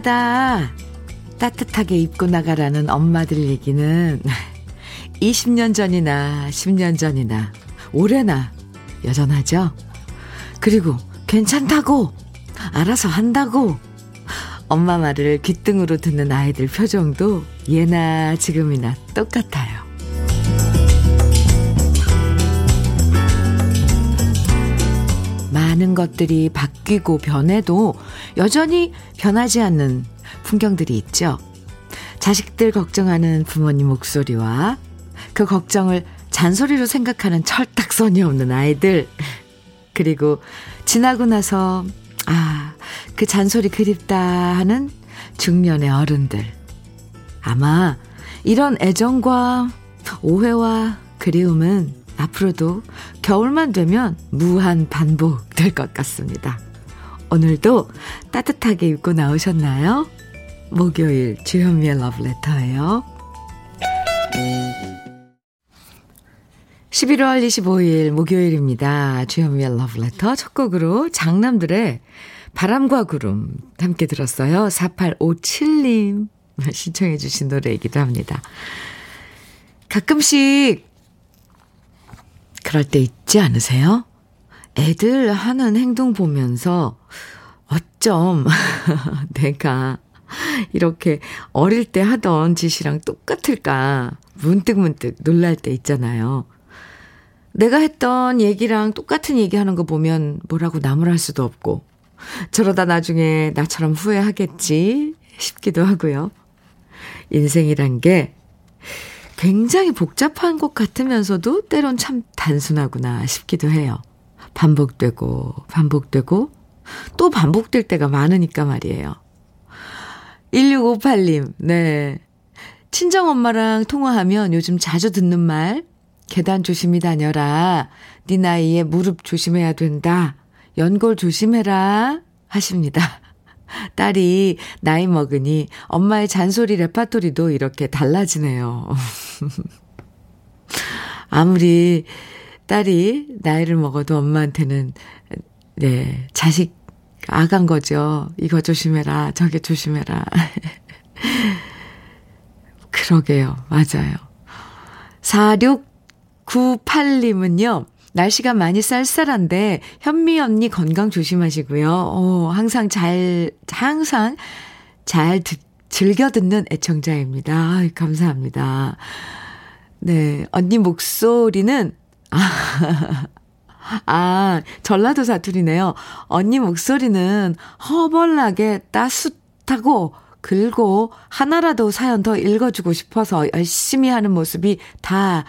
아침마다 따뜻하게 입고 나가라는 엄마들 얘기는 20년 전이나 10년 전이나 올해나 여전하죠. 그리고 괜찮다고 알아서 한다고 엄마 말을 귓등으로 듣는 아이들 표정도 예나 지금이나 똑같아요. 많은 것들이 바뀌고 변해도 여전히 변하지 않는 풍경들이 있죠. 자식들 걱정하는 부모님 목소리와 그 걱정을 잔소리로 생각하는 철딱선이 없는 아이들. 그리고 지나고 나서, 아, 그 잔소리 그립다 하는 중년의 어른들. 아마 이런 애정과 오해와 그리움은 앞으로도 겨울만 되면 무한 반복 될 것 같습니다. 오늘도 따뜻하게 입고 나오셨나요? 목요일 주현미의 러브레터예요. 11월 25일 목요일입니다. 주현미의 러브레터 첫 곡으로 장남들의 바람과 구름 함께 들었어요. 4857님 신청해 주신 노래이기도 합니다. 가끔씩 그럴 때 있지 않으세요? 애들 하는 행동 보면서 어쩜 내가 이렇게 어릴 때 하던 짓이랑 똑같을까 문득문득 놀랄 때 있잖아요. 내가 했던 얘기랑 똑같은 얘기 하는 거 보면 뭐라고 나무랄 수도 없고 저러다 나중에 나처럼 후회하겠지 싶기도 하고요. 인생이란 게 굉장히 복잡한 것 같으면서도 때론 참 단순하구나 싶기도 해요. 반복되고, 반복되고, 또 반복될 때가 많으니까 말이에요. 1658님, 네. 친정엄마랑 통화하면 요즘 자주 듣는 말, 계단 조심히 다녀라. 네 나이에 무릎 조심해야 된다. 연골 조심해라. 하십니다. 딸이 나이 먹으니 엄마의 잔소리 레파토리도 이렇게 달라지네요. 아무리 딸이 나이를 먹어도 엄마한테는 네, 자식 아간 거죠. 이거 조심해라. 저게 조심해라. 그러게요. 맞아요. 4698님은요. 날씨가 많이 쌀쌀한데 현미 언니 건강 조심하시고요. 어, 항상 잘 항상 잘 듣, 즐겨 듣는 애청자입니다. 아유, 감사합니다. 네, 언니 목소리는 아, 아, 전라도 사투리네요. 언니 목소리는 허벌나게 따뜻하고 긁고 하나라도 사연 더 읽어주고 싶어서 열심히 하는 모습이 다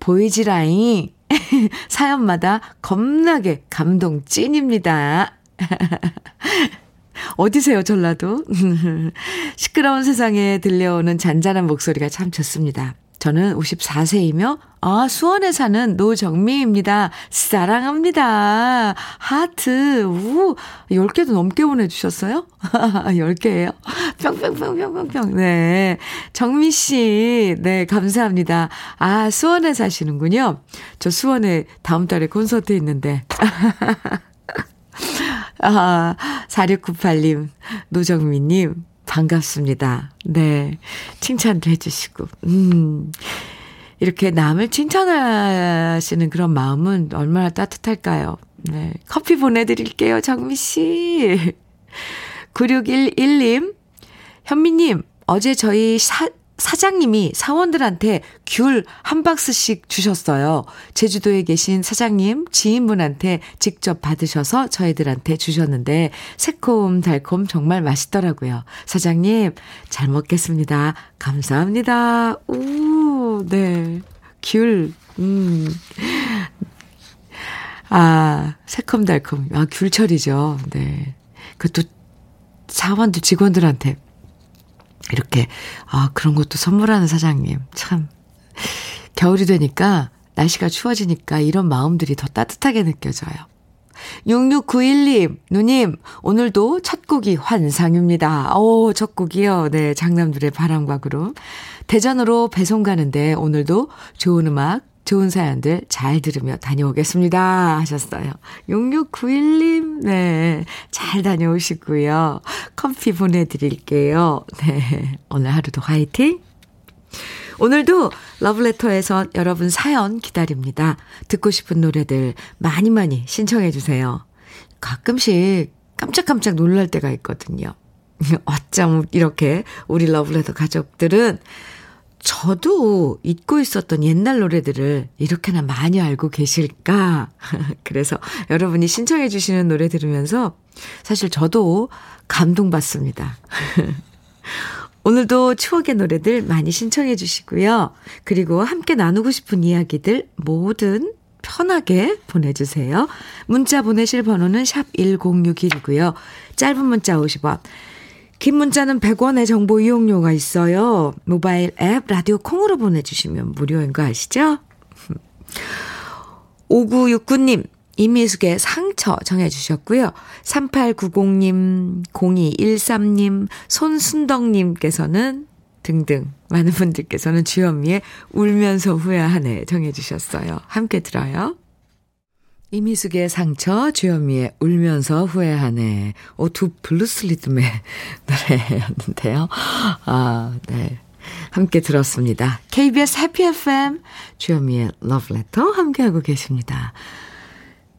보이지라잉. 사연마다 겁나게 감동 찐입니다. 어디세요, 전라도? 시끄러운 세상에 들려오는 잔잔한 목소리가 참 좋습니다. 저는 54세이며, 아, 수원에 사는 노정미입니다. 사랑합니다. 하트, 우, 10개도 넘게 보내주셨어요? 10개예요? 뿅뿅뿅뿅뿅뿅. 네. 정미씨, 네, 감사합니다. 아, 수원에 사시는군요. 저 수원에 다음 달에 콘서트 있는데. 아, 4698님, 노정미님, 반갑습니다. 네. 칭찬도 해주시고, 음. 이렇게 남을 칭찬하시는 그런 마음은 얼마나 따뜻할까요? 네. 커피 보내드릴게요, 정미씨. 9611님, 현미님, 어제 저희 사, 사장님이 사원들한테 귤 한 박스씩 주셨어요. 제주도에 계신 사장님, 지인분한테 직접 받으셔서 저희들한테 주셨는데 새콤 달콤 정말 맛있더라고요. 사장님, 잘 먹겠습니다. 감사합니다. 오, 네. 귤, 음. 아, 새콤달콤. 아, 귤철이죠. 네. 그것도 사원들 직원들한테 이렇게, 아, 그런 것도 선물하는 사장님. 참. 겨울이 되니까, 날씨가 추워지니까 이런 마음들이 더 따뜻하게 느껴져요. 6691님, 누님, 오늘도 첫 곡이 환상입니다. 오, 첫 곡이요. 네, 장남들의 바람과 구름. 대전으로 배송 가는데 오늘도 좋은 음악 좋은 사연들 잘 들으며 다녀오겠습니다. 하셨어요. 6691님, 네. 잘 다녀오시고요. 커피 보내드릴게요. 네. 오늘 하루도 화이팅! 오늘도 러브레터에서 여러분 사연 기다립니다. 듣고 싶은 노래들 많이 많이 신청해 주세요. 가끔씩 깜짝깜짝 놀랄 때가 있거든요. 어쩜 이렇게 우리 러브레터 가족들은 저도 잊고 있었던 옛날 노래들을 이렇게나 많이 알고 계실까? 그래서 여러분이 신청해 주시는 노래 들으면서 사실 저도 감동받습니다. 오늘도 추억의 노래들 많이 신청해 주시고요. 그리고 함께 나누고 싶은 이야기들 뭐든 편하게 보내주세요. 문자 보내실 번호는 샵 1061이고요. 짧은 문자 50원. 긴 문자는 100원의 정보 이용료가 있어요. 모바일 앱 라디오 콩으로 보내주시면 무료인 거 아시죠? 5969님, 이미숙의 상처 청해주셨고요. 3890님, 0213님, 손순덕님께서는 등등 많은 분들께서는 주현미의 울면서 후회하네 청해주셨어요. 함께 들어요. 이미숙의 상처, 주현미의 울면서 후회하네. 오, 두 블루스 리듬의 노래였는데요. 아, 네. 함께 들었습니다. KBS 해피 FM, 주현미의 러브레터 함께하고 계십니다.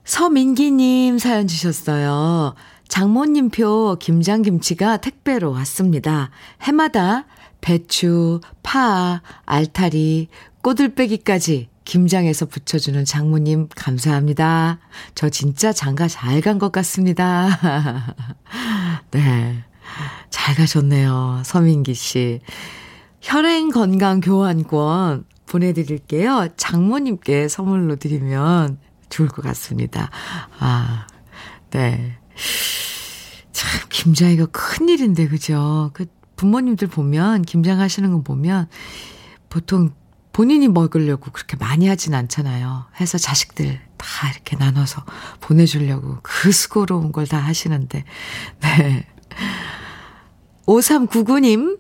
서민기님 사연 주셨어요. 장모님표 김장김치가 택배로 왔습니다. 해마다 배추, 파, 알타리, 꼬들빼기까지 김장에서 붙여주는 장모님 감사합니다. 저 진짜 장가 잘 간 것 같습니다. 네. 잘 가셨네요. 서민기 씨. 혈행 건강 교환권 보내드릴게요. 장모님께 선물로 드리면 좋을 것 같습니다. 아, 네. 참, 김장이가 큰일인데, 그죠? 그, 부모님들 보면, 김장하시는 거 보면, 보통 본인이 먹으려고 그렇게 많이 하진 않잖아요. 해서 자식들 다 이렇게 나눠서 보내주려고 그 수고로운 걸 다 하시는데, 네. 5399님,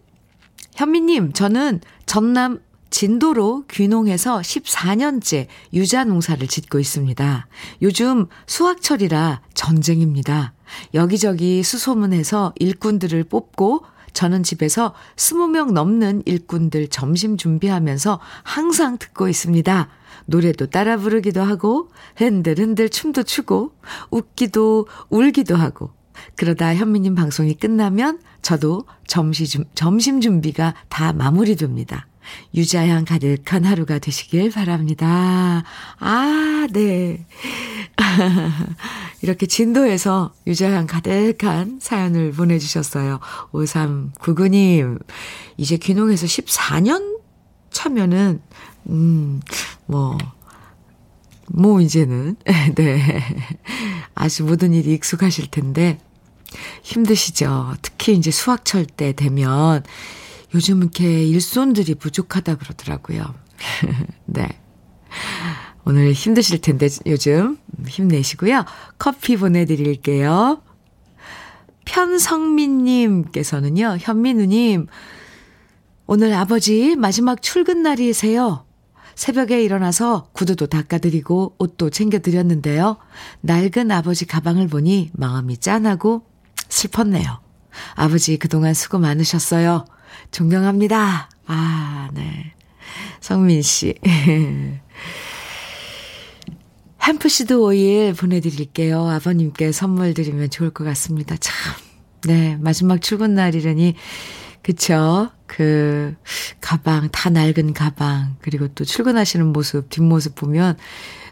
현미님, 저는 전남 진도로 귀농해서 14년째 유자 농사를 짓고 있습니다. 요즘 수확철이라 전쟁입니다. 여기저기 수소문해서 일꾼들을 뽑고 저는 집에서 20명 넘는 일꾼들 점심 준비하면서 항상 듣고 있습니다. 노래도 따라 부르기도 하고 흔들흔들 춤도 추고 웃기도 울기도 하고 그러다 현미님 방송이 끝나면 저도 점심, 점심 준비가 다 마무리됩니다. 유자향 가득한 하루가 되시길 바랍니다. 아, 네. 이렇게 진도에서 유자향 가득한 사연을 보내주셨어요. 5399님, 이제 귀농해서 14년 차면은, 음, 뭐, 뭐, 이제는, 네. 아주 모든 일이 익숙하실 텐데, 힘드시죠? 특히 이제 수학철 때 되면, 요즘 이렇게 일손들이 부족하다 그러더라고요. 네. 오늘 힘드실 텐데 요즘 힘내시고요. 커피 보내드릴게요. 편성민님께서는요, 현민우님, 오늘 아버지 마지막 출근 날이세요. 새벽에 일어나서 구두도 닦아드리고 옷도 챙겨드렸는데요. 낡은 아버지 가방을 보니 마음이 짠하고 슬펐네요. 아버지 그동안 수고 많으셨어요. 존경합니다. 아, 네. 성민 씨. 햄프시드 오일 보내드릴게요. 아버님께 선물 드리면 좋을 것 같습니다. 참. 네. 마지막 출근 날이라니. 그쵸. 그, 가방, 다 낡은 가방, 그리고 또 출근하시는 모습, 뒷모습 보면,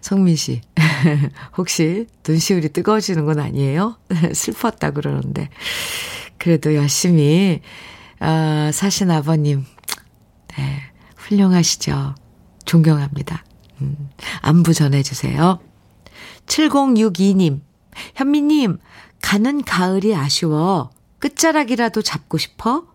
성민 씨, 혹시 눈시울이 뜨거워지는 건 아니에요? 슬펐다 그러는데. 그래도 열심히 아, 사신 아버님, 네, 훌륭하시죠. 존경합니다. 음, 안부 전해주세요. 7062님, 현미님, 가는 가을이 아쉬워. 끝자락이라도 잡고 싶어?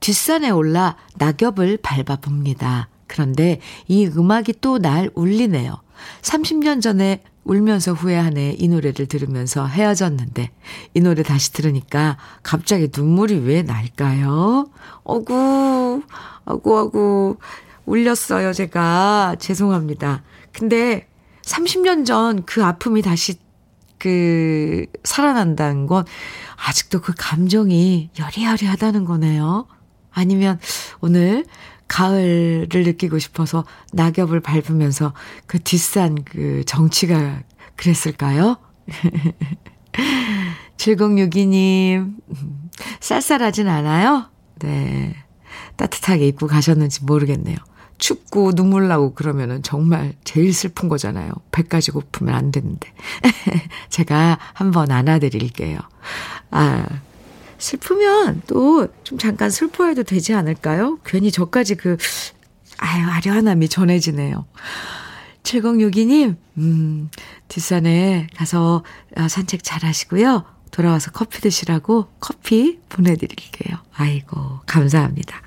뒷산에 올라 낙엽을 밟아봅니다. 그런데 이 음악이 또 날 울리네요. 30년 전에 울면서 후회하네 이 노래를 들으면서 헤어졌는데 이 노래 다시 들으니까 갑자기 눈물이 왜 날까요? 어구, 어구, 어구, 울렸어요, 제가. 죄송합니다. 근데 30년 전 그 아픔이 다시 그 살아난다는 건 아직도 그 감정이 여리여리하다는 거네요. 아니면 오늘 가을을 느끼고 싶어서 낙엽을 밟으면서 그 뒷산 그 정치가 그랬을까요? 7062님, 쌀쌀하진 않아요? 네. 따뜻하게 입고 가셨는지 모르겠네요. 춥고 눈물 나고 그러면은 정말 제일 슬픈 거잖아요. 배까지 고프면 안 되는데. 제가 한번 안아드릴게요. 아, 슬프면 또 좀 잠깐 슬퍼해도 되지 않을까요? 괜히 저까지 그, 아유, 아련함이 전해지네요. 7062님, 음, 뒷산에 가서 아, 산책 잘 하시고요. 돌아와서 커피 드시라고 커피 보내드릴게요. 아이고, 감사합니다.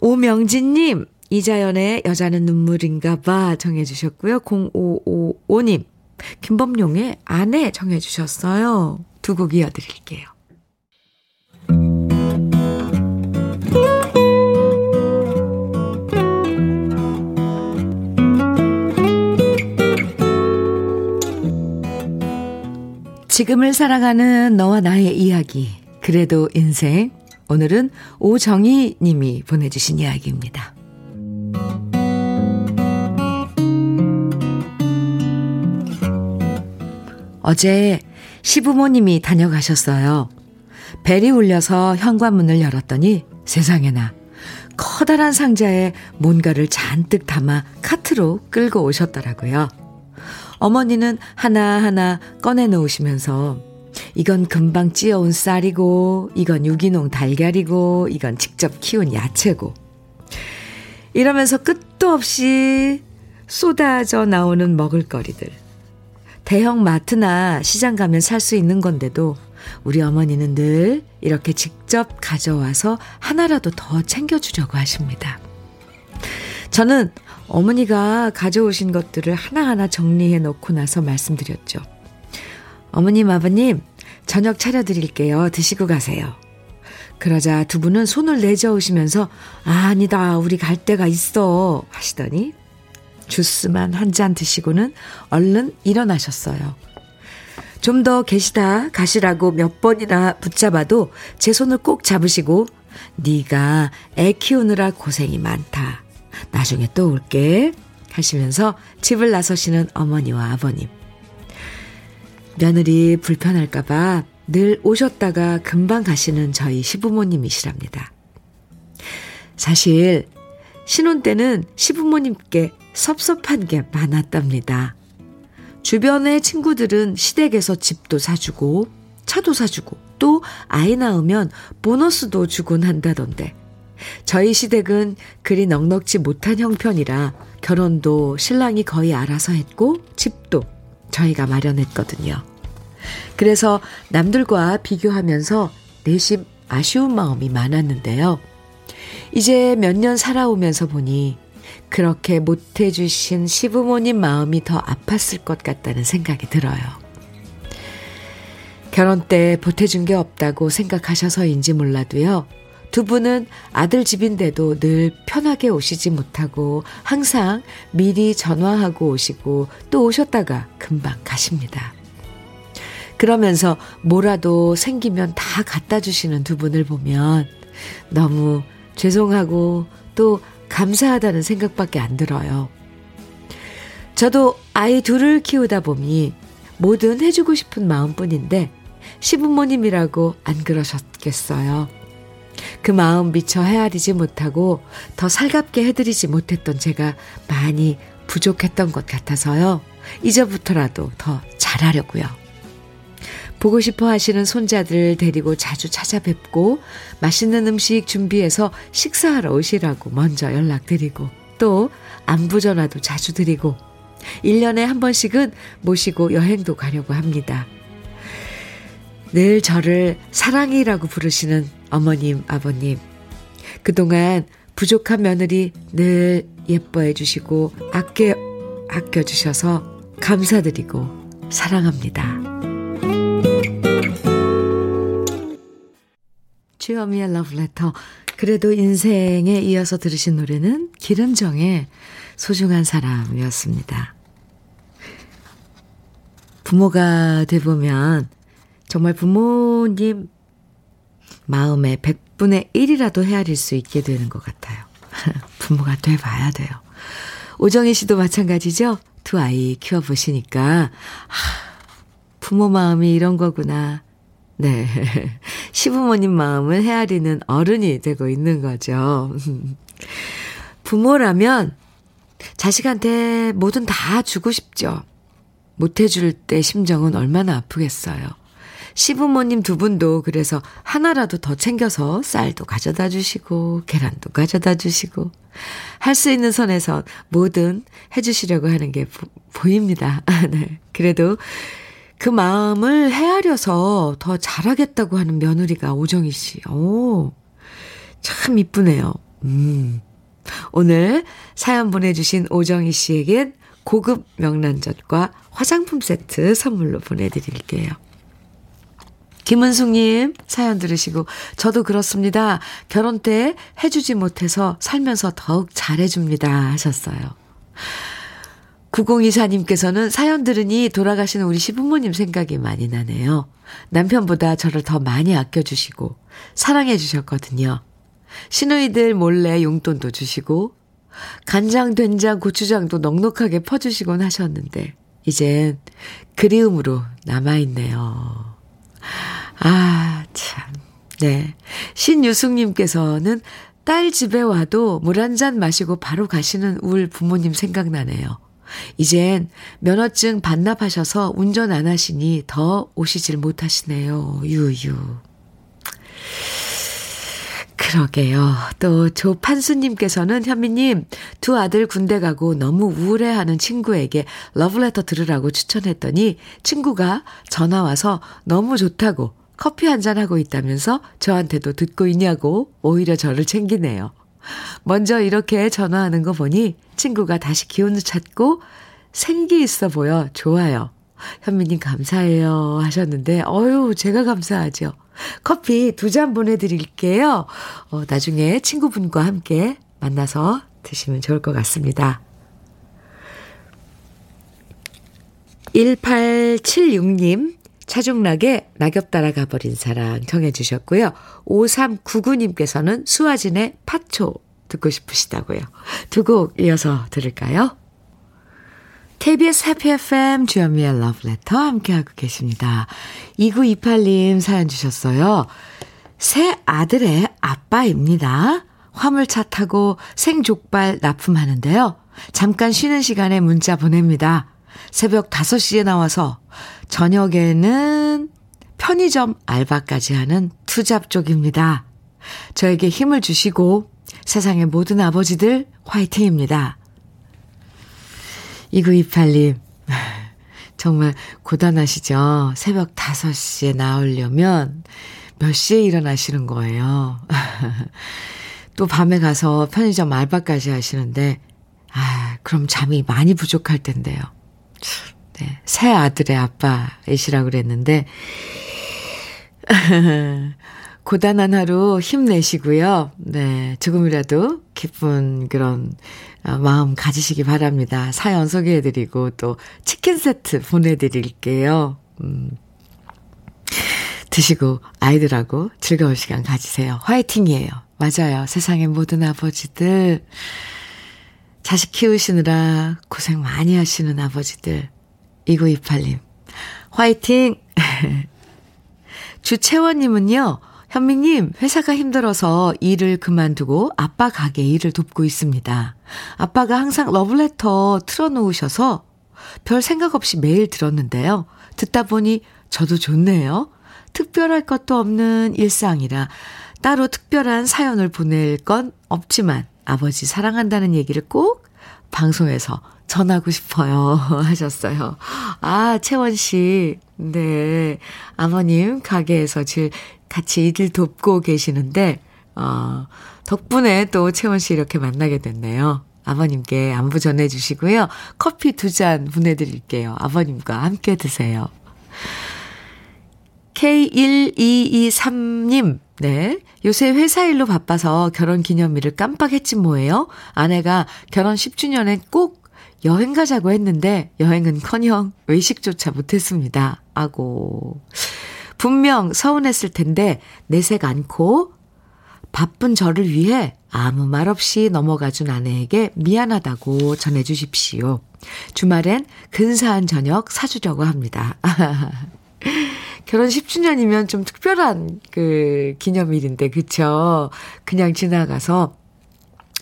오명진님, 이자연의 여자는 눈물인가 봐 정해주셨고요. 0555님, 김범용의 아내 정해주셨어요. 두 곡 이어드릴게요. 지금을 살아가는 너와 나의 이야기. 그래도 인생. 오늘은 오정희 님이 보내주신 이야기입니다. 어제 시부모님이 다녀가셨어요. 벨이 울려서 현관문을 열었더니 세상에나 커다란 상자에 뭔가를 잔뜩 담아 카트로 끌고 오셨더라고요. 어머니는 하나하나 꺼내 놓으시면서 이건 금방 찌어온 쌀이고, 이건 유기농 달걀이고, 이건 직접 키운 야채고. 이러면서 끝도 없이 쏟아져 나오는 먹을거리들. 대형 마트나 시장 가면 살 수 있는 건데도 우리 어머니는 늘 이렇게 직접 가져와서 하나라도 더 챙겨주려고 하십니다. 저는 어머니가 가져오신 것들을 하나하나 정리해 놓고 나서 말씀드렸죠. 어머님, 아버님, 저녁 차려드릴게요. 드시고 가세요. 그러자 두 분은 손을 내저으시면서, 아, 니다 우리 갈 데가 있어. 하시더니, 주스만 한 잔 드시고는 얼른 일어나셨어요. 좀 더 계시다 가시라고 몇 번이나 붙잡아도 제 손을 꼭 잡으시고, 네가 애 키우느라 고생이 많다. 나중에 또 올게. 하시면서 집을 나서시는 어머니와 아버님. 며느리 불편할까봐 늘 오셨다가 금방 가시는 저희 시부모님이시랍니다. 사실, 신혼 때는 시부모님께 섭섭한 게 많았답니다. 주변의 친구들은 시댁에서 집도 사주고, 차도 사주고, 또 아이 낳으면 보너스도 주곤 한다던데, 저희 시댁은 그리 넉넉지 못한 형편이라 결혼도 신랑이 거의 알아서 했고 집도 저희가 마련했거든요. 그래서 남들과 비교하면서 내심 아쉬운 마음이 많았는데요. 이제 몇 년 살아오면서 보니 그렇게 못해주신 시부모님 마음이 더 아팠을 것 같다는 생각이 들어요. 결혼 때 보태준 게 없다고 생각하셔서인지 몰라도요. 두 분은 아들 집인데도 늘 편하게 오시지 못하고 항상 미리 전화하고 오시고 또 오셨다가 금방 가십니다. 그러면서 뭐라도 생기면 다 갖다 주시는 두 분을 보면 너무 죄송하고 또 감사하다는 생각밖에 안 들어요. 저도 아이 둘을 키우다 보니 뭐든 해주고 싶은 마음뿐인데 시부모님이라고 안 그러셨겠어요. 그 마음 미처 헤아리지 못하고 더 살갑게 해드리지 못했던 제가 많이 부족했던 것 같아서요. 이제부터라도 더 잘하려고요. 보고 싶어 하시는 손자들 데리고 자주 찾아뵙고 맛있는 음식 준비해서 식사하러 오시라고 먼저 연락드리고 또 안부 전화도 자주 드리고 1년에 한 번씩은 모시고 여행도 가려고 합니다. 늘 저를 사랑이라고 부르시는 어머님, 아버님. 그동안 부족한 며느리 늘 예뻐해 주시고 아껴, 아껴 주셔서 감사드리고 사랑합니다. 주여미의 러브레터. 그래도 인생에 이어서 들으신 노래는 기른정의 소중한 사람이었습니다. 부모가 돼보면 정말 부모님 마음에 100분의 1이라도 헤아릴 수 있게 되는 것 같아요. 부모가 돼봐야 돼요. 오정희 씨도 마찬가지죠? 두 아이 키워보시니까, 부모 마음이 이런 거구나. 네. 시부모님 마음을 헤아리는 어른이 되고 있는 거죠. 부모라면 자식한테 뭐든 다 주고 싶죠. 못해줄 때 심정은 얼마나 아프겠어요. 시부모님 두 분도 그래서 하나라도 더 챙겨서 쌀도 가져다 주시고, 계란도 가져다 주시고, 할 수 있는 선에서 뭐든 해주시려고 하는 게 보, 보입니다. 네. 그래도 그 마음을 헤아려서 더 잘하겠다고 하는 며느리가 오정희 씨. 오, 참 이쁘네요. 음. 오늘 사연 보내주신 오정희 씨에겐 고급 명란젓과 화장품 세트 선물로 보내드릴게요. 김은숙님 사연 들으시고 저도 그렇습니다. 결혼 때 해주지 못해서 살면서 더욱 잘해줍니다 하셨어요. 9024님께서는 사연 들으니 돌아가시는 우리 시부모님 생각이 많이 나네요. 남편보다 저를 더 많이 아껴주시고 사랑해 주셨거든요. 시누이들 몰래 용돈도 주시고 간장, 된장, 고추장도 넉넉하게 퍼주시곤 하셨는데 이젠 그리움으로 남아있네요. 아, 참. 네. 신유숙님께서는 딸 집에 와도 물 한 잔 마시고 바로 가시는 울 부모님 생각나네요. 이젠 면허증 반납하셔서 운전 안 하시니 더 오시질 못하시네요. 유유. 그러게요. 또 조판수님께서는 현미님 두 아들 군대 가고 너무 우울해하는 친구에게 러브레터 들으라고 추천했더니 친구가 전화 와서 너무 좋다고 커피 한잔 하고 있다면서 저한테도 듣고 있냐고 오히려 저를 챙기네요. 먼저 이렇게 전화하는 거 보니 친구가 다시 기운을 찾고 생기 있어 보여 좋아요. 현미님 감사해요 하셨는데 어유 제가 감사하죠. 커피 두 잔 보내드릴게요. 어, 나중에 친구분과 함께 만나서 드시면 좋을 것 같습니다. 1876님, 차중락에 낙엽 따라가 버린 사랑 정해주셨고요. 5399님께서는 수아진의 파초 듣고 싶으시다고요. 두 곡 이어서 들을까요? KBS 해피 FM 주현미의 러브레터 함께하고 계십니다. 2928님 사연 주셨어요. 새 아들의 아빠입니다. 화물차 타고 생족발 납품하는데요. 잠깐 쉬는 시간에 문자 보냅니다. 새벽 5시에 나와서 저녁에는 편의점 알바까지 하는 투잡족입니다. 저에게 힘을 주시고 세상의 모든 아버지들 화이팅입니다. 2928님, 정말 고단하시죠? 새벽 5시에 나오려면 몇 시에 일어나시는 거예요? 또 밤에 가서 편의점 알바까지 하시는데, 아, 그럼 잠이 많이 부족할 텐데요. 네, 새 아들의 아빠이시라고 그랬는데, 고단한 하루 힘내시고요. 네, 조금이라도 기쁜 그런 어, 마음 가지시기 바랍니다. 사연 소개해드리고 또 치킨 세트 보내드릴게요. 음, 드시고 아이들하고 즐거운 시간 가지세요. 화이팅이에요. 맞아요. 세상의 모든 아버지들, 자식 키우시느라 고생 많이 하시는 아버지들, 2928님, 화이팅! 주채원님은요, 현미님, 회사가 힘들어서 일을 그만두고 아빠 가게 일을 돕고 있습니다. 아빠가 항상 러블레터 틀어놓으셔서 별 생각 없이 매일 들었는데요. 듣다 보니 저도 좋네요. 특별할 것도 없는 일상이라 따로 특별한 사연을 보낼 건 없지만 아버지 사랑한다는 얘기를 꼭 방송에서 전하고 싶어요. 하셨어요. 아, 채원 씨. 네. 아버님 가게에서 질 같이 일을 돕고 계시는데, 어, 덕분에 또 채원 씨 이렇게 만나게 됐네요. 아버님께 안부 전해주시고요. 커피 두 잔 보내드릴게요. 아버님과 함께 드세요. K1223님, 네. 요새 회사 일로 바빠서 결혼 기념일을 깜빡했지 뭐예요? 아내가 결혼 10주년엔 꼭 여행 가자고 했는데 여행은 커녕 외식조차 못했습니다. 아고. 분명 서운했을 텐데 내색 않고 바쁜 저를 위해 아무 말 없이 넘어가 준 아내에게 미안하다고 전해 주십시오. 주말엔 근사한 저녁 사주려고 합니다. 결혼 10주년이면 좀 특별한 그 기념일인데, 그쵸? 그냥 지나가서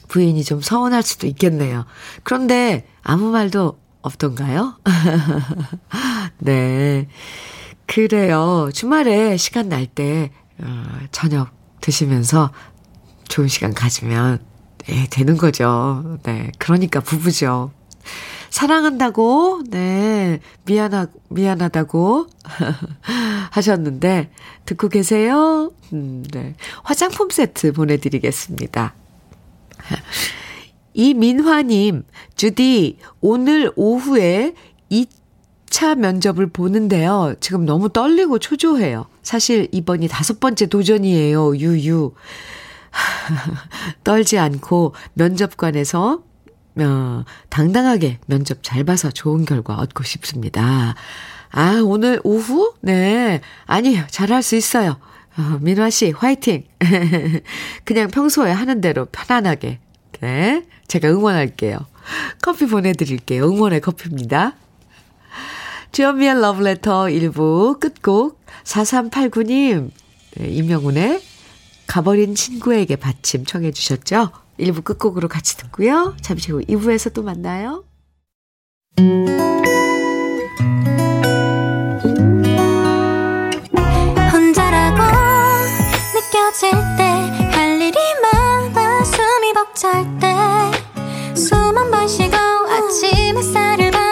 부인이 좀 서운할 수도 있겠네요. 그런데 아무 말도 없던가요? 네. 그래요. 주말에 시간 날 때, 어, 저녁 드시면서 좋은 시간 가지면, 네, 되는 거죠. 네. 그러니까 부부죠. 사랑한다고, 네, 미안하, 미안하다고 하셨는데, 듣고 계세요? 음, 네. 화장품 세트 보내드리겠습니다. 이민화님, 주디, 오늘 오후에 2차 면접을 보는데요. 지금 너무 떨리고 초조해요. 사실 이번이 다섯 번째 도전이에요. 유유. 떨지 않고 면접관에서 어, 당당하게 면접 잘 봐서 좋은 결과 얻고 싶습니다. 아, 오늘 오후? 네. 아니요, 잘할 수 있어요. 어, 민화 씨, 화이팅! 그냥 평소에 하는 대로 편안하게. 네. 제가 응원할게요. 커피 보내드릴게요. 응원의 커피입니다. 주현미의 러브레터 1부 끝곡 4389님, 네, 임명훈의 가버린 친구에게 받침 청해 주셨죠? 1부 끝곡으로 같이 듣고요. 잠시 후 2부에서 또 만나요. 혼자라고 느껴질 때 할 일이 많아 숨이 벅찰 때 숨 한 번 쉬고 아침 햇살을 봐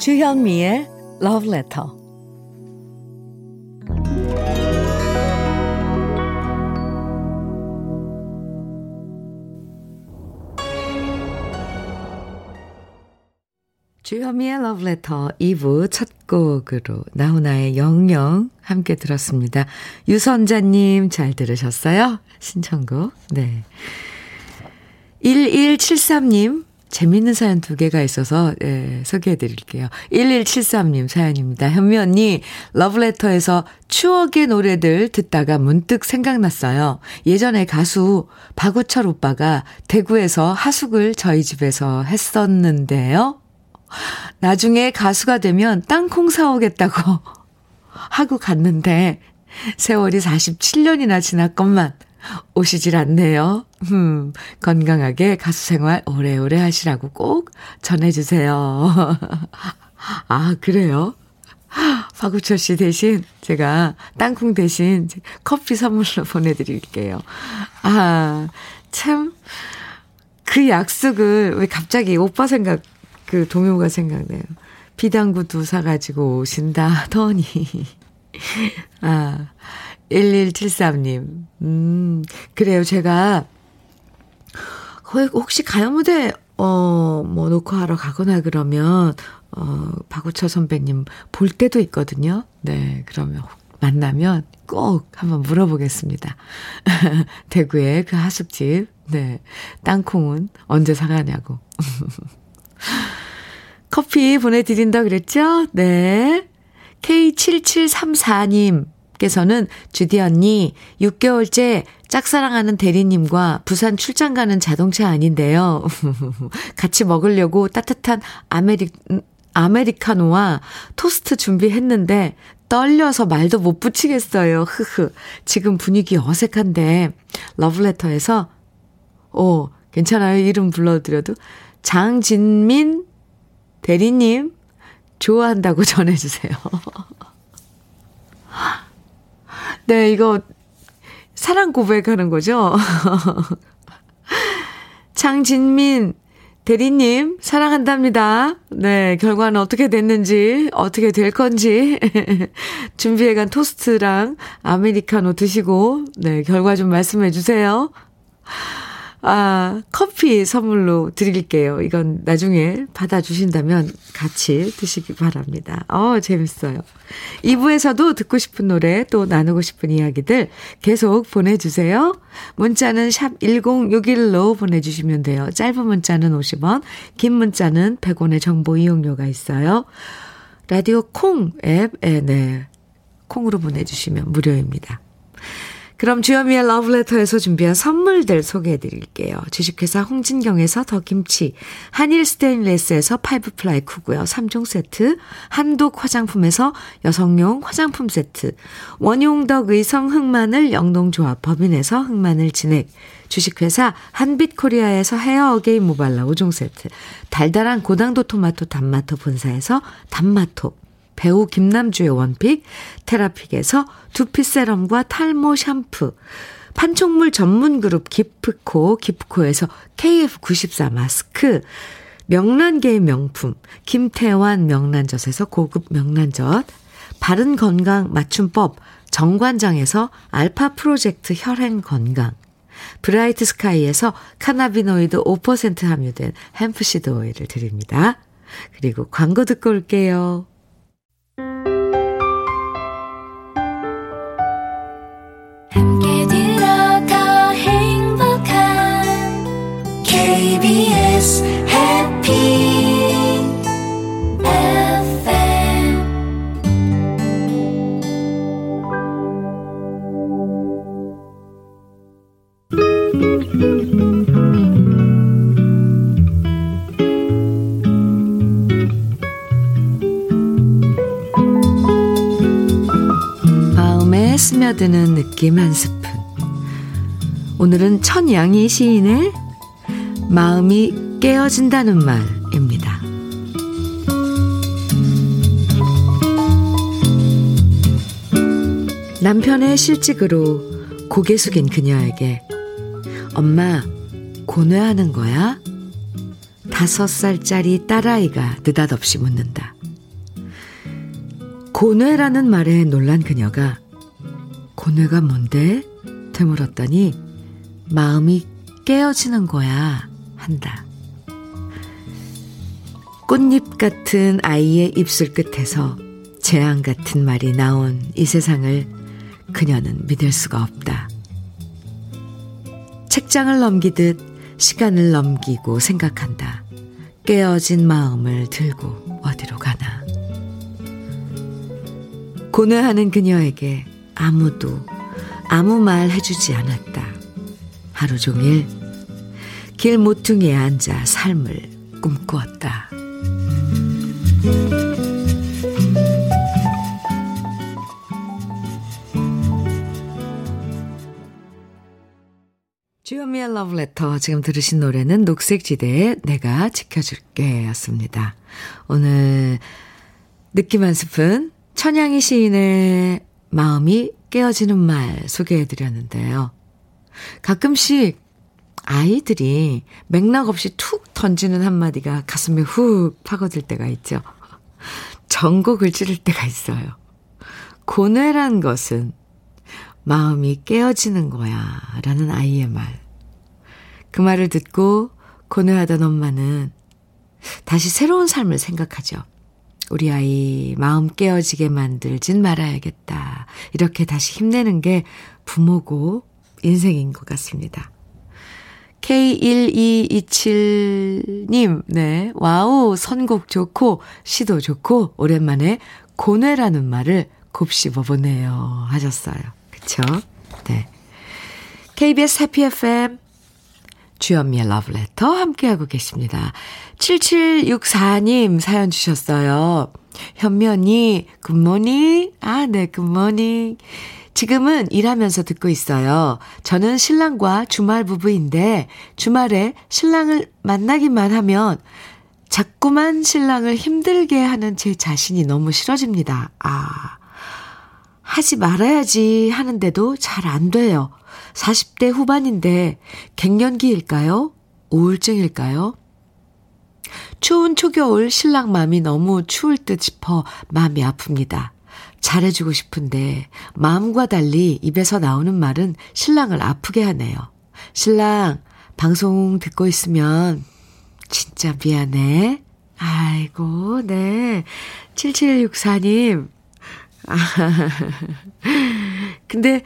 주현미의 Love Letter. 주현미의 Love Letter 2부 첫 곡으로 나훈아의 영영 함께 들었습니다. 유선자님 잘 들으셨어요? 신청곡. 네. 1173님 재밌는 사연 두 개가 있어서 예, 소개해 드릴게요. 1173님 사연입니다. 현미 언니, 러브레터에서 추억의 노래들 듣다가 문득 생각났어요. 예전에 가수 박우철 오빠가 대구에서 하숙을 저희 집에서 했었는데요. 나중에 가수가 되면 땅콩 사오겠다고 하고 갔는데 세월이 47년이나 지났건만 오시질 않네요. 음, 건강하게 가수 생활 오래오래 하시라고 꼭 전해주세요. 아, 그래요? 박우철 씨 대신 제가 땅콩 대신 커피 선물로 보내드릴게요. 아, 참, 그 약속을 왜 갑자기 오빠 생각, 그 동요가 생각나요. 비당구도 사가지고 오신다, 더니. 아, 1173님. 음, 그래요. 제가 혹시 가요 무대, 어, 뭐, 녹화하러 가거나 그러면, 어, 박우철 선배님 볼 때도 있거든요. 네, 그러면 만나면 꼭 한번 물어보겠습니다. 대구의 그 하숙집, 네, 땅콩은 언제 사가냐고. 커피 보내드린다 그랬죠? 네. K7734님. 께서는 주디 언니 6개월째 짝사랑하는 대리님과 부산 출장 가는 자동차 아닌데요. 같이 먹으려고 따뜻한 아메리, 아메리카노와 토스트 준비했는데 떨려서 말도 못 붙이겠어요. 흐흐. 지금 분위기 어색한데 러브레터에서 오, 괜찮아요. 이름 불러드려도 장진민 대리님 좋아한다고 전해주세요. 네, 이거 사랑 고백하는 거죠? 장진민 대리님, 사랑한답니다. 네, 결과는 어떻게 됐는지, 어떻게 될 건지, 준비해간 토스트랑 아메리카노 드시고, 네, 결과 좀 말씀해 주세요. 아, 커피 선물로 드릴게요. 이건 나중에 받아주신다면 같이 드시기 바랍니다. 어, 재밌어요. 2부에서도 듣고 싶은 노래 또 나누고 싶은 이야기들 계속 보내주세요. 문자는 샵 1061로 보내주시면 돼요. 짧은 문자는 50원, 긴 문자는 100원의 정보 이용료가 있어요. 라디오 콩 앱 에, 네. 콩으로 보내주시면 무료입니다. 그럼 주현미의 러브레터에서 준비한 선물들 소개해 드릴게요. 주식회사 홍진경에서 더김치, 한일 스테인레스에서 five ply cookware 3종 세트, 한독 화장품에서 여성용 화장품 세트, 원용덕 의성 흑마늘 영농조합 법인에서 흑마늘 진액, 주식회사 한빛코리아에서 헤어 어게인 모발라 5종 세트, 달달한 고당도 토마토 단마토 본사에서 단마토, 배우 김남주의 one pick, 테라픽에서 두피 serum과 탈모 샴푸, 판촉물 전문 그룹 기프코, 기프코에서 KF94 마스크, 명란계의 명품, 김태환 명란젓에서 고급 명란젓, 바른 건강 맞춤법, 정관장에서 알파 프로젝트 혈행 건강, 브라이트 스카이에서 cannabinoid 5% 함유된 hemp seed 오일을 드립니다. 그리고 광고 듣고 올게요. 느낌 한 스푼. 오늘은 천양희 시인의 마음이 깨어진다는 말입니다. 남편의 실직으로 고개 숙인 그녀에게 엄마 고뇌하는 거야? 다섯 살짜리 딸아이가 느닷없이 묻는다. 고뇌라는 말에 놀란 그녀가 고뇌가 뭔데? 되물었더니 마음이 깨어지는 거야 한다. 꽃잎 같은 아이의 입술 끝에서 재앙 같은 말이 나온 이 세상을 그녀는 믿을 수가 없다. 책장을 넘기듯 시간을 넘기고 생각한다. 깨어진 마음을 들고 어디로 가나. 고뇌하는 그녀에게 아무도 아무 말 해주지 않았다. 하루 종일 길 모퉁이에 앉아 삶을 꿈꾸었다. 주현미의 러브레터 지금 들으신 노래는 녹색지대의 내가 지켜줄게 였습니다. 오늘 느낌 한 스푼 천양희 시인의 마음이 깨어지는 말 소개해 드렸는데요. 가끔씩 아이들이 맥락 없이 툭 던지는 한마디가 가슴에 훅 파고들 때가 있죠. 전곡을 찌를 때가 있어요. 고뇌란 것은 마음이 깨어지는 거야. 라는 아이의 말. 그 말을 듣고 고뇌하던 엄마는 다시 새로운 삶을 생각하죠. 우리 아이 마음 깨어지게 만들진 말아야겠다. 이렇게 다시 힘내는 게 부모고 인생인 것 같습니다. K1227님, 네. wow, 선곡 좋고, 시도 좋고, 오랜만에 고뇌라는 말을 곱씹어 보네요. 하셨어요. 그쵸? 네. KBS 해피 FM 주현미의 러브레터 함께하고 계십니다. 7764님 사연 주셨어요. 현미 언니, 굿모닝. 아, 네, 굿모닝. 지금은 일하면서 듣고 있어요. 저는 신랑과 주말 부부인데 주말에 신랑을 만나기만 하면 자꾸만 신랑을 힘들게 하는 제 자신이 너무 싫어집니다. 아, 하지 말아야지 하는데도 잘 안 돼요. 40대 후반인데 갱년기일까요? 우울증일까요? 추운 초겨울 신랑 마음이 너무 추울 듯 싶어 마음이 아픕니다. 잘해주고 싶은데 마음과 달리 입에서 나오는 말은 신랑을 아프게 하네요. 신랑, 방송 듣고 있으면 진짜 미안해. 아이고, 네. 7764님. 아, 근데,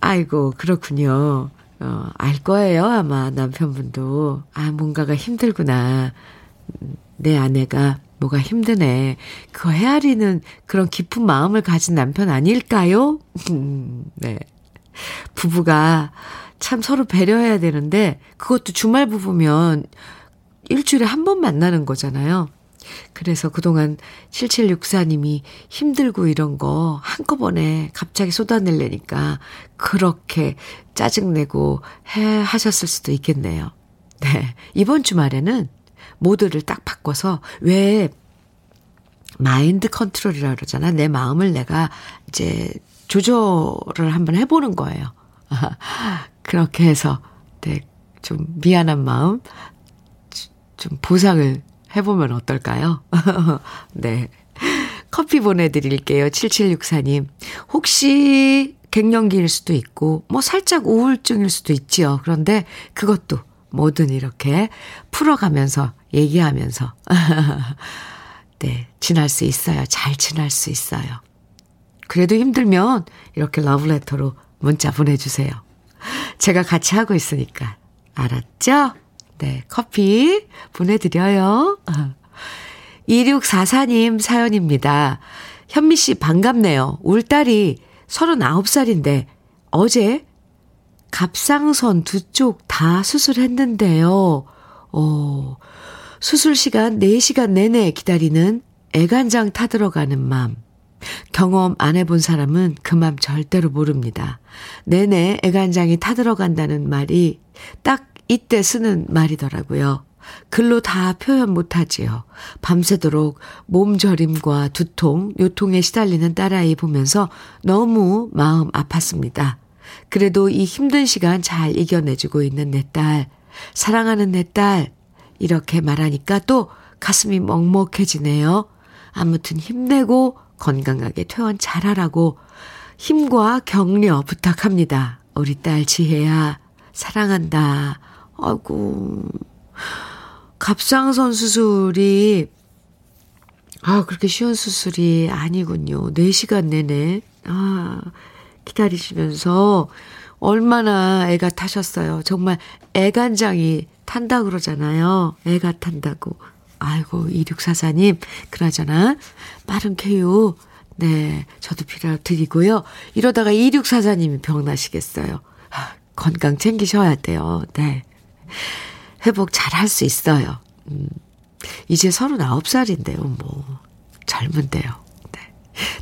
아이고, 그렇군요. 어, 알 거예요, 아마 남편분도. 아, 뭔가가 힘들구나. 내 아내가 뭐가 힘드네. 그거 헤아리는 그런 깊은 마음을 가진 남편 아닐까요? 네. 부부가 참 서로 배려해야 되는데, 그것도 주말 부부면 일주일에 한 번 만나는 거잖아요. 그래서 그동안 7764님이 힘들고 이런 거 한꺼번에 갑자기 쏟아내려니까 그렇게 짜증내고 해 하셨을 수도 있겠네요. 네. 이번 주말에는 모드를 딱 바꿔서 왜 마인드 컨트롤이라 그러잖아. 내 마음을 내가 이제 조절을 한번 해보는 거예요. 그렇게 해서 네, 좀 미안한 마음 좀 보상을 해보면 어떨까요? 네. 커피 보내드릴게요. 7764님. 혹시 갱년기일 수도 있고, 뭐 살짝 우울증일 수도 있지요. 그런데 그것도 뭐든 이렇게 풀어가면서, 얘기하면서. 네. 지날 수 있어요. 잘 지날 수 있어요. 그래도 힘들면 이렇게 러브레터로 문자 보내주세요. 제가 같이 하고 있으니까. 알았죠? 네, 커피 보내드려요. 2644님 사연입니다. 현미 씨 반갑네요. 울 딸이 39살인데 어제 갑상선 두 쪽 다 수술했는데요. 어, 수술 시간 4시간 내내 기다리는 애간장 타들어가는 맘. 경험 안 해본 사람은 그 맘 절대로 모릅니다. 내내 애간장이 타들어간다는 말이 딱 이때 쓰는 말이더라고요. 글로 다 표현 못하지요. 밤새도록 몸저림과 두통, 요통에 시달리는 딸아이 보면서 너무 마음 아팠습니다. 그래도 이 힘든 시간 잘 이겨내주고 있는 내 딸, 사랑하는 내 딸, 이렇게 말하니까 또 가슴이 먹먹해지네요. 아무튼 힘내고 건강하게 퇴원 잘하라고 힘과 격려 부탁합니다. 우리 딸 지혜야, 사랑한다. 아이고. 갑상선 수술이, 아, 그렇게 쉬운 수술이 아니군요. 4시간 내내. 아, 기다리시면서 얼마나 애가 타셨어요. 정말 애간장이 탄다 그러잖아요. 애가 탄다고. 아이고, 2644님, 그러잖아. 빠른 쾌유. 네, 저도 필요 드리고요. 이러다가 2644님이 병나시겠어요. 아, 건강 챙기셔야 돼요. 네. 회복 잘 할 수 있어요. 음, 이제 39살인데요, 뭐. 젊은데요. 네.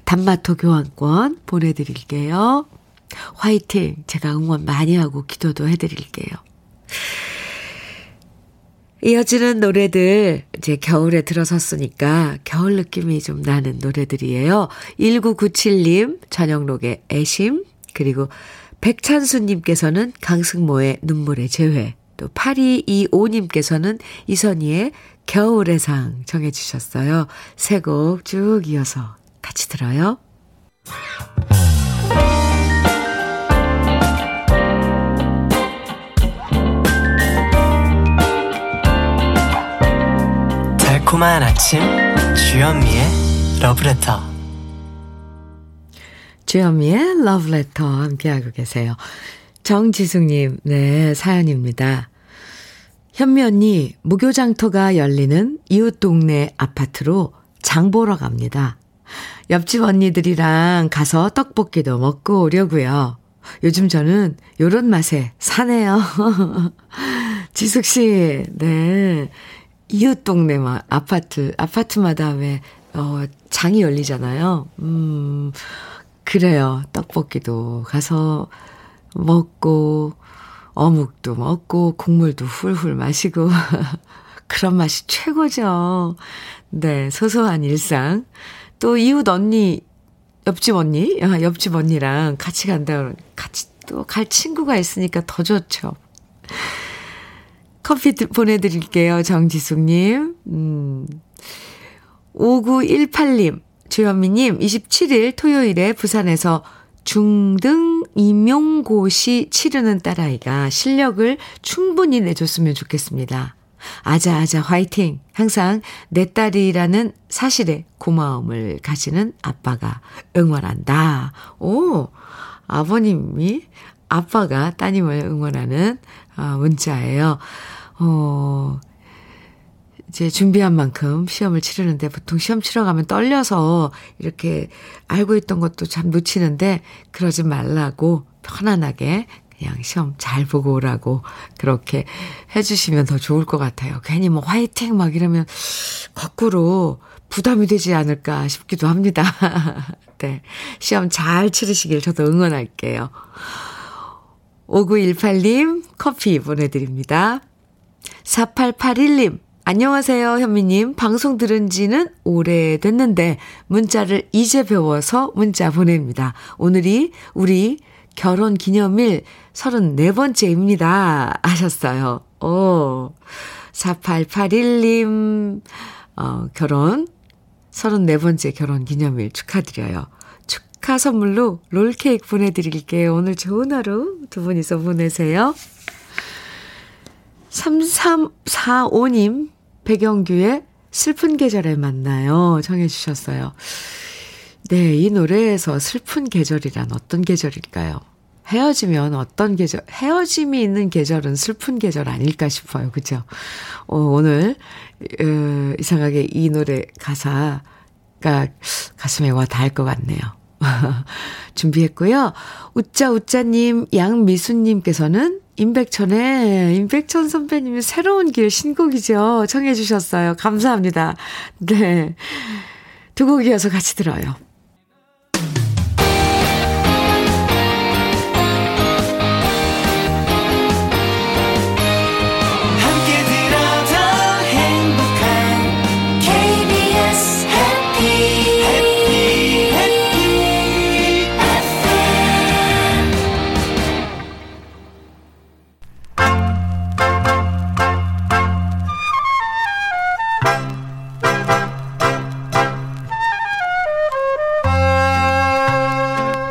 단마토 교환권 보내드릴게요. 화이팅! 제가 응원 많이 하고 기도도 해드릴게요. 이어지는 노래들, 이제 겨울에 들어섰으니까 겨울 느낌이 좀 나는 노래들이에요. 1997님, 전영록의 애심, 그리고 백찬수님께서는 강승모의 눈물의 재회, 또 8225님께서는 이선희의 겨울의 상 정해 주셨어요. 세 곡 쭉 이어서 같이 들어요. 달콤한 아침 주현미의 러브레터 주현미의 러브레터 함께하고 계세요. 정지숙님, 네, 사연입니다. 현미 언니, 무교장터가 열리는 이웃 동네 아파트로 장 보러 갑니다. 옆집 언니들이랑 가서 떡볶이도 먹고 오려고요. 요즘 저는 요런 맛에 사네요. 지숙 씨, 네. 이웃 동네 막 아파트, 아파트마다 왜, 어, 장이 열리잖아요. 음, 그래요. 떡볶이도 가서 먹고, 어묵도 먹고, 국물도 훌훌 마시고. 그런 맛이 최고죠. 네, 소소한 일상. 또 이웃 언니, 옆집 언니, 아, 옆집 언니랑 같이 간다, 같이 또 갈 친구가 있으니까 더 좋죠. 커피 보내드릴게요, 정지숙님. 음. 5918님, 주현미님, 27일 토요일에 부산에서 중등 임용고시 치르는 딸아이가 실력을 충분히 내줬으면 좋겠습니다. 아자아자 화이팅! 항상 내 딸이라는 사실에 고마움을 가지는 아빠가 응원한다. 오! 아버님이 아빠가 따님을 응원하는 아, 문자예요. 어, 이제 준비한 만큼 시험을 치르는데 보통 시험 치러 가면 떨려서 이렇게 알고 있던 것도 참 놓치는데 그러지 말라고 편안하게 그냥 시험 잘 보고 오라고 그렇게 해주시면 더 좋을 것 같아요. 괜히 뭐 화이팅 막 이러면 거꾸로 부담이 되지 않을까 싶기도 합니다. 네. 시험 잘 치르시길 저도 응원할게요. 5918님 커피 보내드립니다. 4881님 안녕하세요, 현미님. 방송 들은 지는 오래됐는데 문자를 이제 배워서 문자 보냅니다. 오늘이 우리 결혼 기념일 34번째입니다. 하셨어요. 오, 4881님, 어, 결혼, 34번째 결혼 기념일 축하드려요. 축하 선물로 롤케이크 보내드릴게요. 오늘 좋은 하루 두 분이서 보내세요. 3345님, 백영규의 슬픈 계절에 만나요. 정해주셨어요. 네, 이 노래에서 슬픈 계절이란 어떤 계절일까요? 헤어지면 어떤 계절, 헤어짐이 있는 계절은 슬픈 계절 아닐까 싶어요. 그죠? 어, 오늘, 어, 이상하게 이 노래 가사가 가슴에 와 닿을 것 같네요. 준비했고요. 우짜우짜님, 양미수님께서는 임백천의, 임백천 선배님의 새로운 길 신곡이죠. 청해 주셨어요. 감사합니다. 네. 두 곡 이어서 같이 들어요.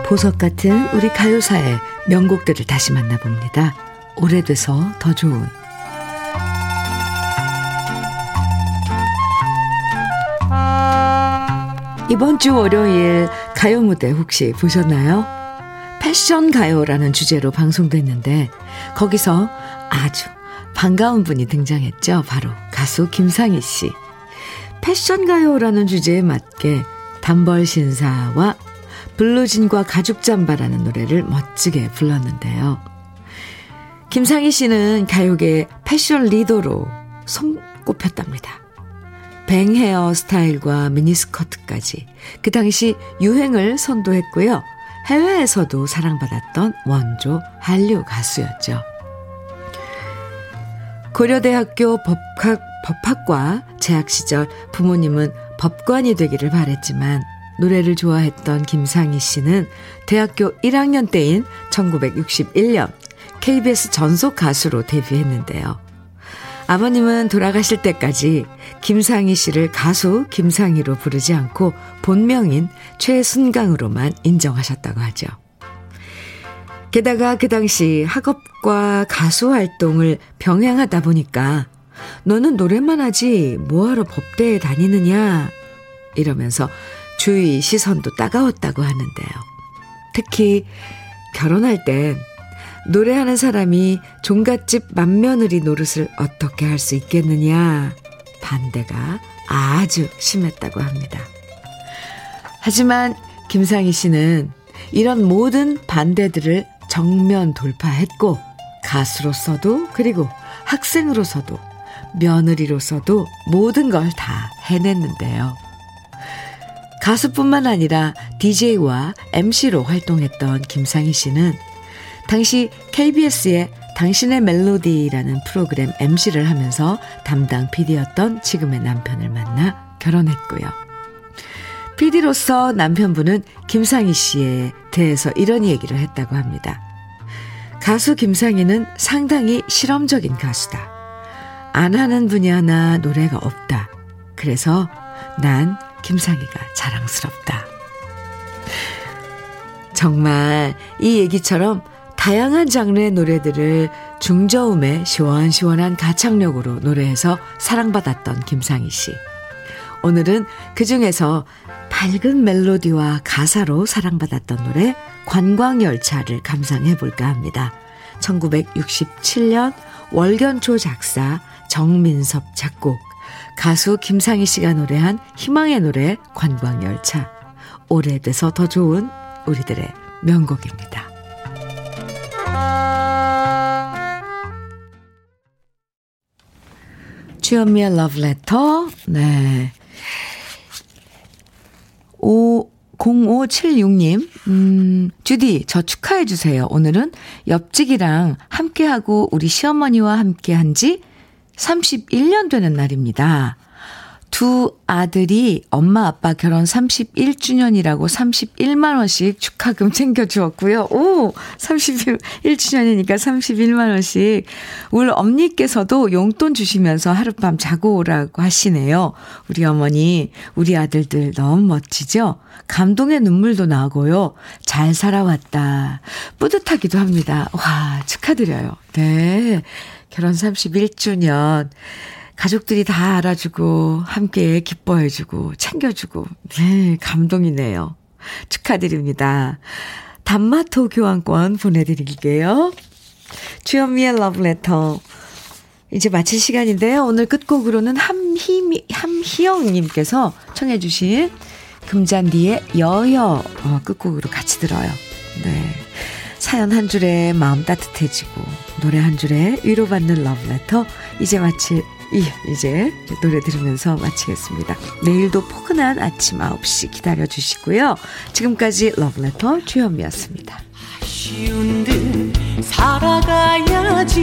보석 같은 우리 가요사의 명곡들을 다시 만나봅니다. 오래돼서 더 좋은 이번 주 월요일 가요 무대 혹시 보셨나요? 패션 가요라는 주제로 방송됐는데 거기서 아주 반가운 분이 등장했죠. 바로 가수 김상희 씨. 패션 가요라는 주제에 맞게 단벌 신사와 블루진과 가죽 잠바라는 노래를 멋지게 불렀는데요. 김상희 씨는 가요계 패션 리더로 손꼽혔답니다. 뱅 헤어 스타일과 미니스커트까지 그 당시 유행을 선도했고요. 해외에서도 사랑받았던 원조 한류 가수였죠. 고려대학교 법학, 법학과 재학 시절 부모님은 법관이 되기를 바랬지만 노래를 좋아했던 김상희 씨는 대학교 1학년 때인 1961년 KBS 전속 가수로 데뷔했는데요. 아버님은 돌아가실 때까지 김상희 씨를 가수 김상희로 부르지 않고 본명인 최순강으로만 인정하셨다고 하죠. 게다가 그 당시 학업과 가수 활동을 병행하다 보니까 너는 노래만 하지 뭐하러 법대에 다니느냐 이러면서 주위 시선도 따가웠다고 하는데요. 특히 결혼할 땐 노래하는 사람이 종갓집 맏며느리 노릇을 어떻게 할 수 있겠느냐 반대가 아주 심했다고 합니다. 하지만 김상희 씨는 이런 모든 반대들을 정면 돌파했고 가수로서도 그리고 학생으로서도 며느리로서도 모든 걸 다 해냈는데요. 가수뿐만 아니라 DJ와 MC로 활동했던 김상희 씨는 당시 KBS의 당신의 멜로디라는 프로그램 MC를 하면서 담당 PD였던 지금의 남편을 만나 결혼했고요. PD로서 남편분은 김상희 씨에 대해서 이런 얘기를 했다고 합니다. 가수 김상희는 상당히 실험적인 가수다. 안 하는 분야나 노래가 없다. 그래서 난 김상희가 자랑스럽다. 정말 이 얘기처럼 다양한 장르의 노래들을 중저음의 시원시원한 가창력으로 노래해서 사랑받았던 김상희 씨. 오늘은 그 중에서 밝은 멜로디와 가사로 사랑받았던 노래 관광열차를 감상해 볼까 합니다. 1967년 월견초 작사 정민섭 작곡 가수 김상희 씨가 노래한 희망의 노래 관광열차 오래돼서 더 좋은 우리들의 명곡입니다. 주현미의 러브레터 네. 오 0576님, 음, 주디, 저 축하해주세요. 오늘은 옆집이랑 함께하고 우리 시어머니와 함께 한 지 31년 되는 날입니다. 두 아들이 엄마 아빠 결혼 31주년이라고 31만원씩 축하금 챙겨주었고요. 오! 31주년이니까 31만원씩. 우리 엄니께서도 용돈 주시면서 하룻밤 자고 오라고 하시네요. 우리 어머니, 우리 아들들 너무 멋지죠? 감동의 눈물도 나고요. 잘 살아왔다. 뿌듯하기도 합니다. 와, 축하드려요. 네. 결혼 31주년. 가족들이 다 알아주고, 함께 기뻐해주고, 챙겨주고, 네, 감동이네요. 축하드립니다. 단마토 교환권 보내드릴게요. 주현미의 러브레터. 이제 마칠 시간인데요. 오늘 끝곡으로는 함희, 함희영님께서 청해주신 금잔디의 여여 어, 끝곡으로 같이 들어요. 네. 사연 한 줄에 마음 따뜻해지고, 노래 한 줄에 위로받는 러브레터. 이제 마칠 이제 노래 들으면서 마치겠습니다. 내일도 포근한 아침 9시 기다려 주시고요. 지금까지 러브레터 주현미였습니다. 쉬운 듯 살아가야지